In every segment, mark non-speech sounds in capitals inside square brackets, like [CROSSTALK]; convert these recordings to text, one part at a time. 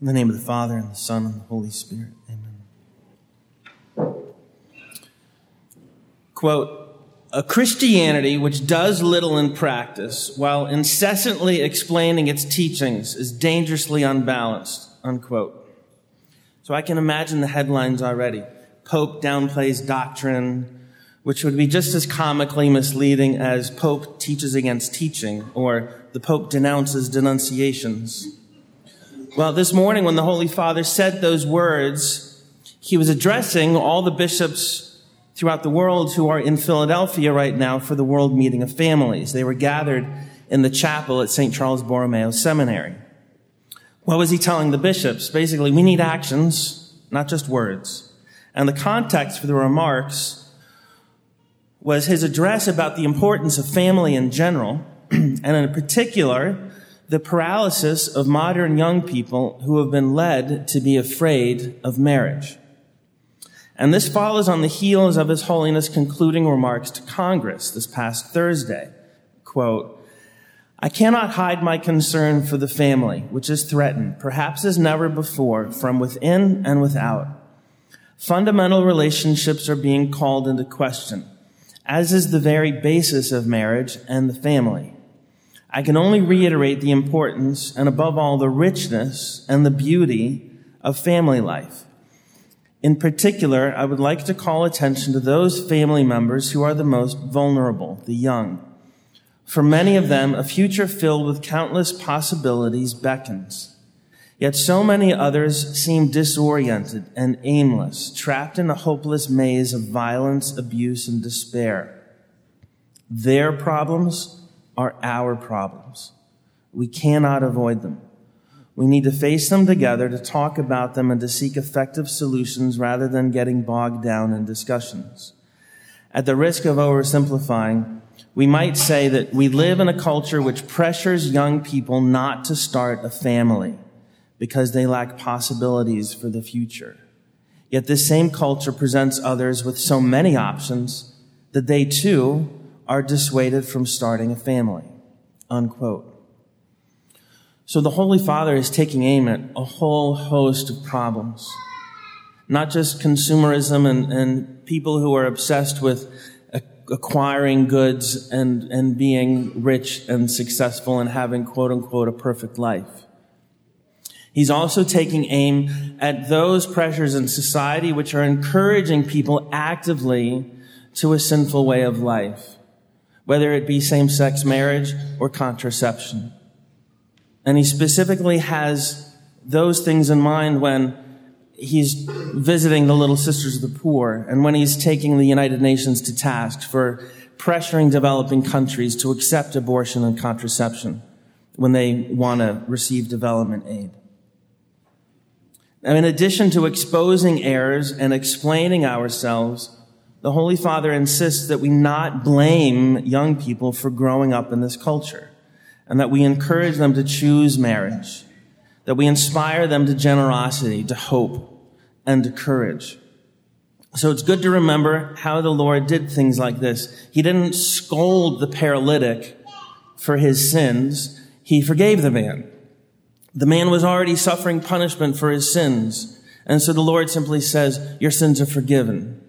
In the name of the Father, and the Son, and the Holy Spirit. Amen. Quote, a Christianity which does little in practice while incessantly explaining its teachings is dangerously unbalanced, unquote. So I can imagine the headlines already. Pope downplays doctrine, which would be just as comically misleading as Pope teaches against teaching or the Pope denounces denunciations. Well, this morning when the Holy Father said those words, he was addressing all the bishops throughout the world who are in Philadelphia right now for the World Meeting of Families. They were gathered in the chapel at St. Charles Borromeo Seminary. What was he telling the bishops? Basically, we need actions, not just words. And the context for the remarks was his address about the importance of family in general, [CLEARS THROAT] and in particular, the paralysis of modern young people who have been led to be afraid of marriage. And this follows on the heels of His Holiness concluding remarks to Congress this past Thursday. Quote, I cannot hide my concern for the family, which is threatened, perhaps as never before, from within and without. Fundamental relationships are being called into question, as is the very basis of marriage and the family. I can only reiterate the importance and above all the richness and the beauty of family life. In particular, I would like to call attention to those family members who are the most vulnerable, the young. For many of them, a future filled with countless possibilities beckons. Yet so many others seem disoriented and aimless, trapped in a hopeless maze of violence, abuse, and despair. Their problems are our problems. We cannot avoid them. We need to face them together to talk about them and to seek effective solutions rather than getting bogged down in discussions. At the risk of oversimplifying, we might say that we live in a culture which pressures young people not to start a family because they lack possibilities for the future. Yet this same culture presents others with so many options that they too are dissuaded from starting a family. Unquote. So the Holy Father is taking aim at a whole host of problems. Not just consumerism and, and people who are obsessed with acquiring goods and, and being rich and successful and having quote unquote a perfect life. He's also taking aim at those pressures in society which are encouraging people actively to a sinful way of life whether it be same sex marriage or contraception. And he specifically has those things in mind when he's visiting the Little Sisters of the Poor and when he's taking the United Nations to task for pressuring developing countries to accept abortion and contraception when they want to receive development aid. Now, in addition to exposing errors and explaining ourselves, the Holy Father insists that we not blame young people for growing up in this culture and that we encourage them to choose marriage, that we inspire them to generosity, to hope, and to courage. So it's good to remember how the Lord did things like this. He didn't scold the paralytic for his sins. He forgave the man. The man was already suffering punishment for his sins. And so the Lord simply says, your sins are forgiven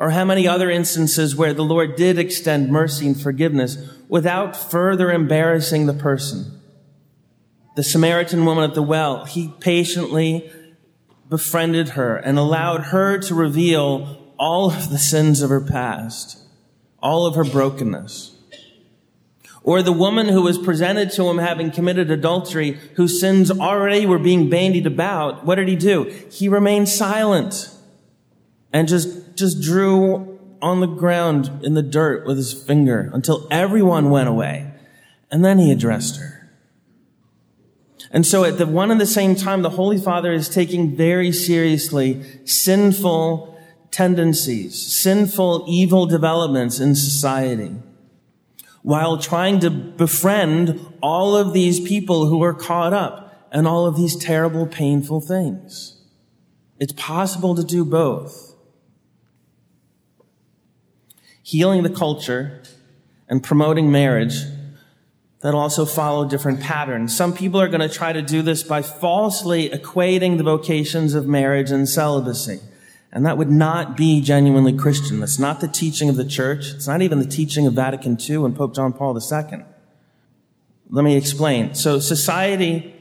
or how many other instances where the Lord did extend mercy and forgiveness without further embarrassing the person. The Samaritan woman at the well, he patiently befriended her and allowed her to reveal all of the sins of her past, all of her brokenness. Or the woman who was presented to him having committed adultery, whose sins already were being bandied about, what did he do? He remained silent and just, just drew on the ground in the dirt with his finger until everyone went away. And then he addressed her. And so at the one and the same time, the Holy Father is taking very seriously sinful tendencies, sinful, evil developments in society, while trying to befriend all of these people who are caught up in all of these terrible, painful things. It's possible to do both healing the culture and promoting marriage that'll also follow different patterns. Some people are going to try to do this by falsely equating the vocations of marriage and celibacy. And that would not be genuinely Christian. That's not the teaching of the church. It's not even the teaching of Vatican II and Pope John Paul II. Let me explain. So society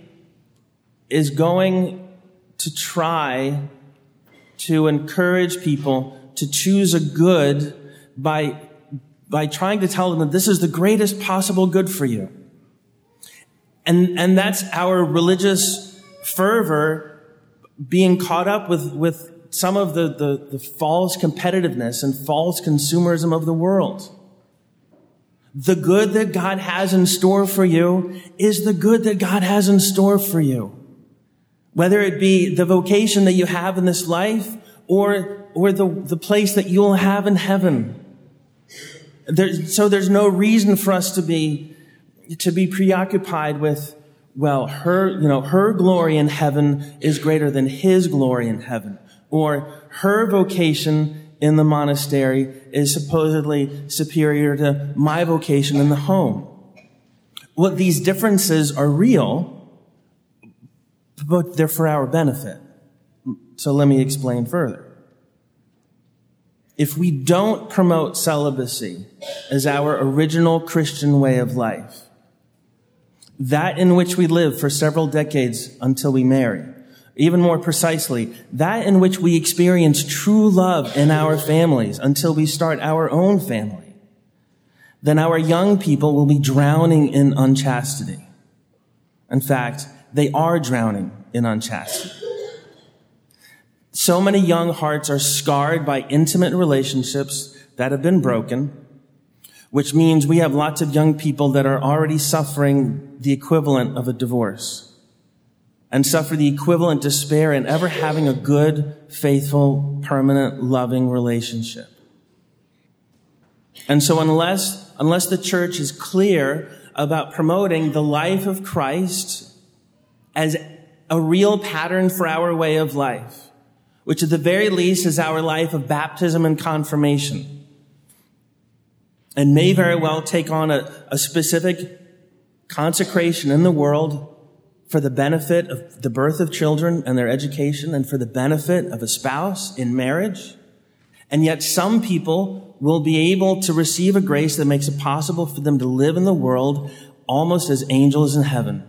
is going to try to encourage people to choose a good by, by trying to tell them that this is the greatest possible good for you. And, and that's our religious fervor being caught up with, with some of the, the, the false competitiveness and false consumerism of the world. The good that God has in store for you is the good that God has in store for you. Whether it be the vocation that you have in this life or, or the, the place that you'll have in heaven. There, so there's no reason for us to be, to be preoccupied with, well, her, you know, her glory in heaven is greater than his glory in heaven. Or her vocation in the monastery is supposedly superior to my vocation in the home. Well, these differences are real, but they're for our benefit. So let me explain further. If we don't promote celibacy as our original Christian way of life, that in which we live for several decades until we marry, even more precisely, that in which we experience true love in our families until we start our own family, then our young people will be drowning in unchastity. In fact, they are drowning in unchastity. So many young hearts are scarred by intimate relationships that have been broken, which means we have lots of young people that are already suffering the equivalent of a divorce and suffer the equivalent despair in ever having a good, faithful, permanent, loving relationship. And so unless, unless the church is clear about promoting the life of Christ as a real pattern for our way of life, which at the very least is our life of baptism and confirmation, and may very well take on a, a specific consecration in the world for the benefit of the birth of children and their education and for the benefit of a spouse in marriage. And yet some people will be able to receive a grace that makes it possible for them to live in the world almost as angels in heaven,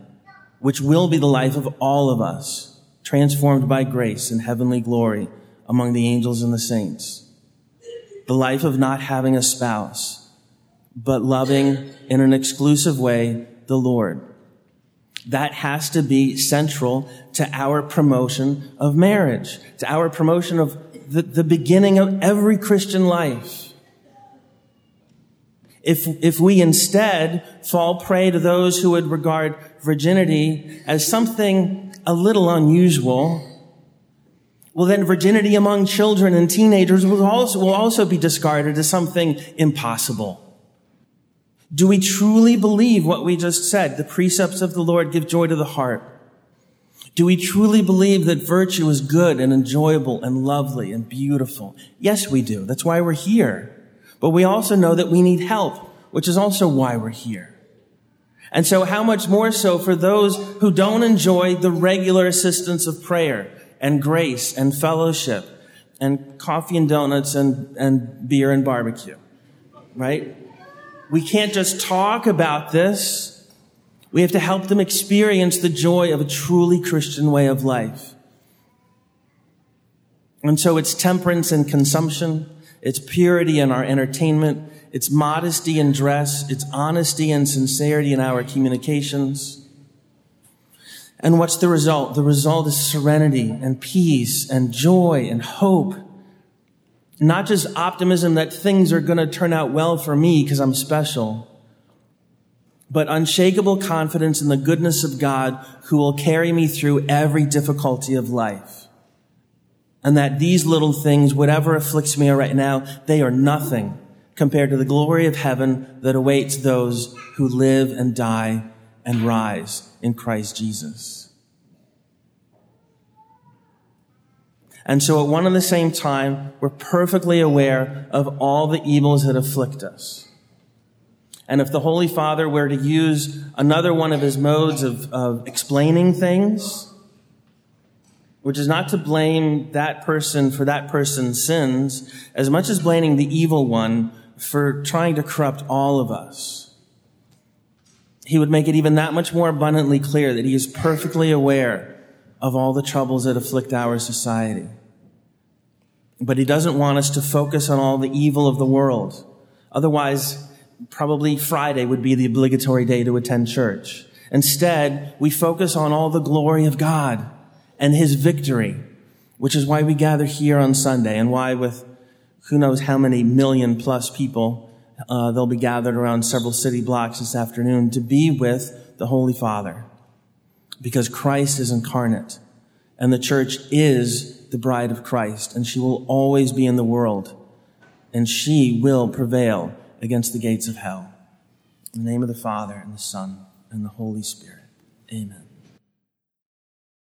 which will be the life of all of us, transformed by grace in heavenly glory among the angels and the saints. The life of not having a spouse, but loving in an exclusive way the Lord that has to be central to our promotion of marriage, to our promotion of the, the beginning of every Christian life. If, if we instead fall prey to those who would regard virginity as something a little unusual, well then virginity among children and teenagers will also, will also be discarded as something impossible. Do we truly believe what we just said? The precepts of the Lord give joy to the heart. Do we truly believe that virtue is good and enjoyable and lovely and beautiful? Yes, we do. That's why we're here. But we also know that we need help, which is also why we're here. And so how much more so for those who don't enjoy the regular assistance of prayer and grace and fellowship and coffee and donuts and, and beer and barbecue, right? We can't just talk about this. We have to help them experience the joy of a truly Christian way of life. And so it's temperance in consumption. It's purity in our entertainment. It's modesty in dress. It's honesty and sincerity in our communications. And what's the result? The result is serenity and peace and joy and hope not just optimism that things are going to turn out well for me because I'm special, but unshakable confidence in the goodness of God who will carry me through every difficulty of life. And that these little things, whatever afflicts me right now, they are nothing compared to the glory of heaven that awaits those who live and die and rise in Christ Jesus. And so at one and the same time, we're perfectly aware of all the evils that afflict us. And if the Holy Father were to use another one of his modes of, of explaining things, which is not to blame that person for that person's sins, as much as blaming the evil one for trying to corrupt all of us. He would make it even that much more abundantly clear that he is perfectly aware of all the troubles that afflict our society. But he doesn't want us to focus on all the evil of the world. Otherwise, probably Friday would be the obligatory day to attend church. Instead, we focus on all the glory of God and his victory, which is why we gather here on Sunday and why with who knows how many million plus people uh, they'll be gathered around several city blocks this afternoon to be with the Holy Father because Christ is incarnate and the church is the bride of Christ and she will always be in the world and she will prevail against the gates of hell. In the name of the Father and the Son and the Holy Spirit. Amen.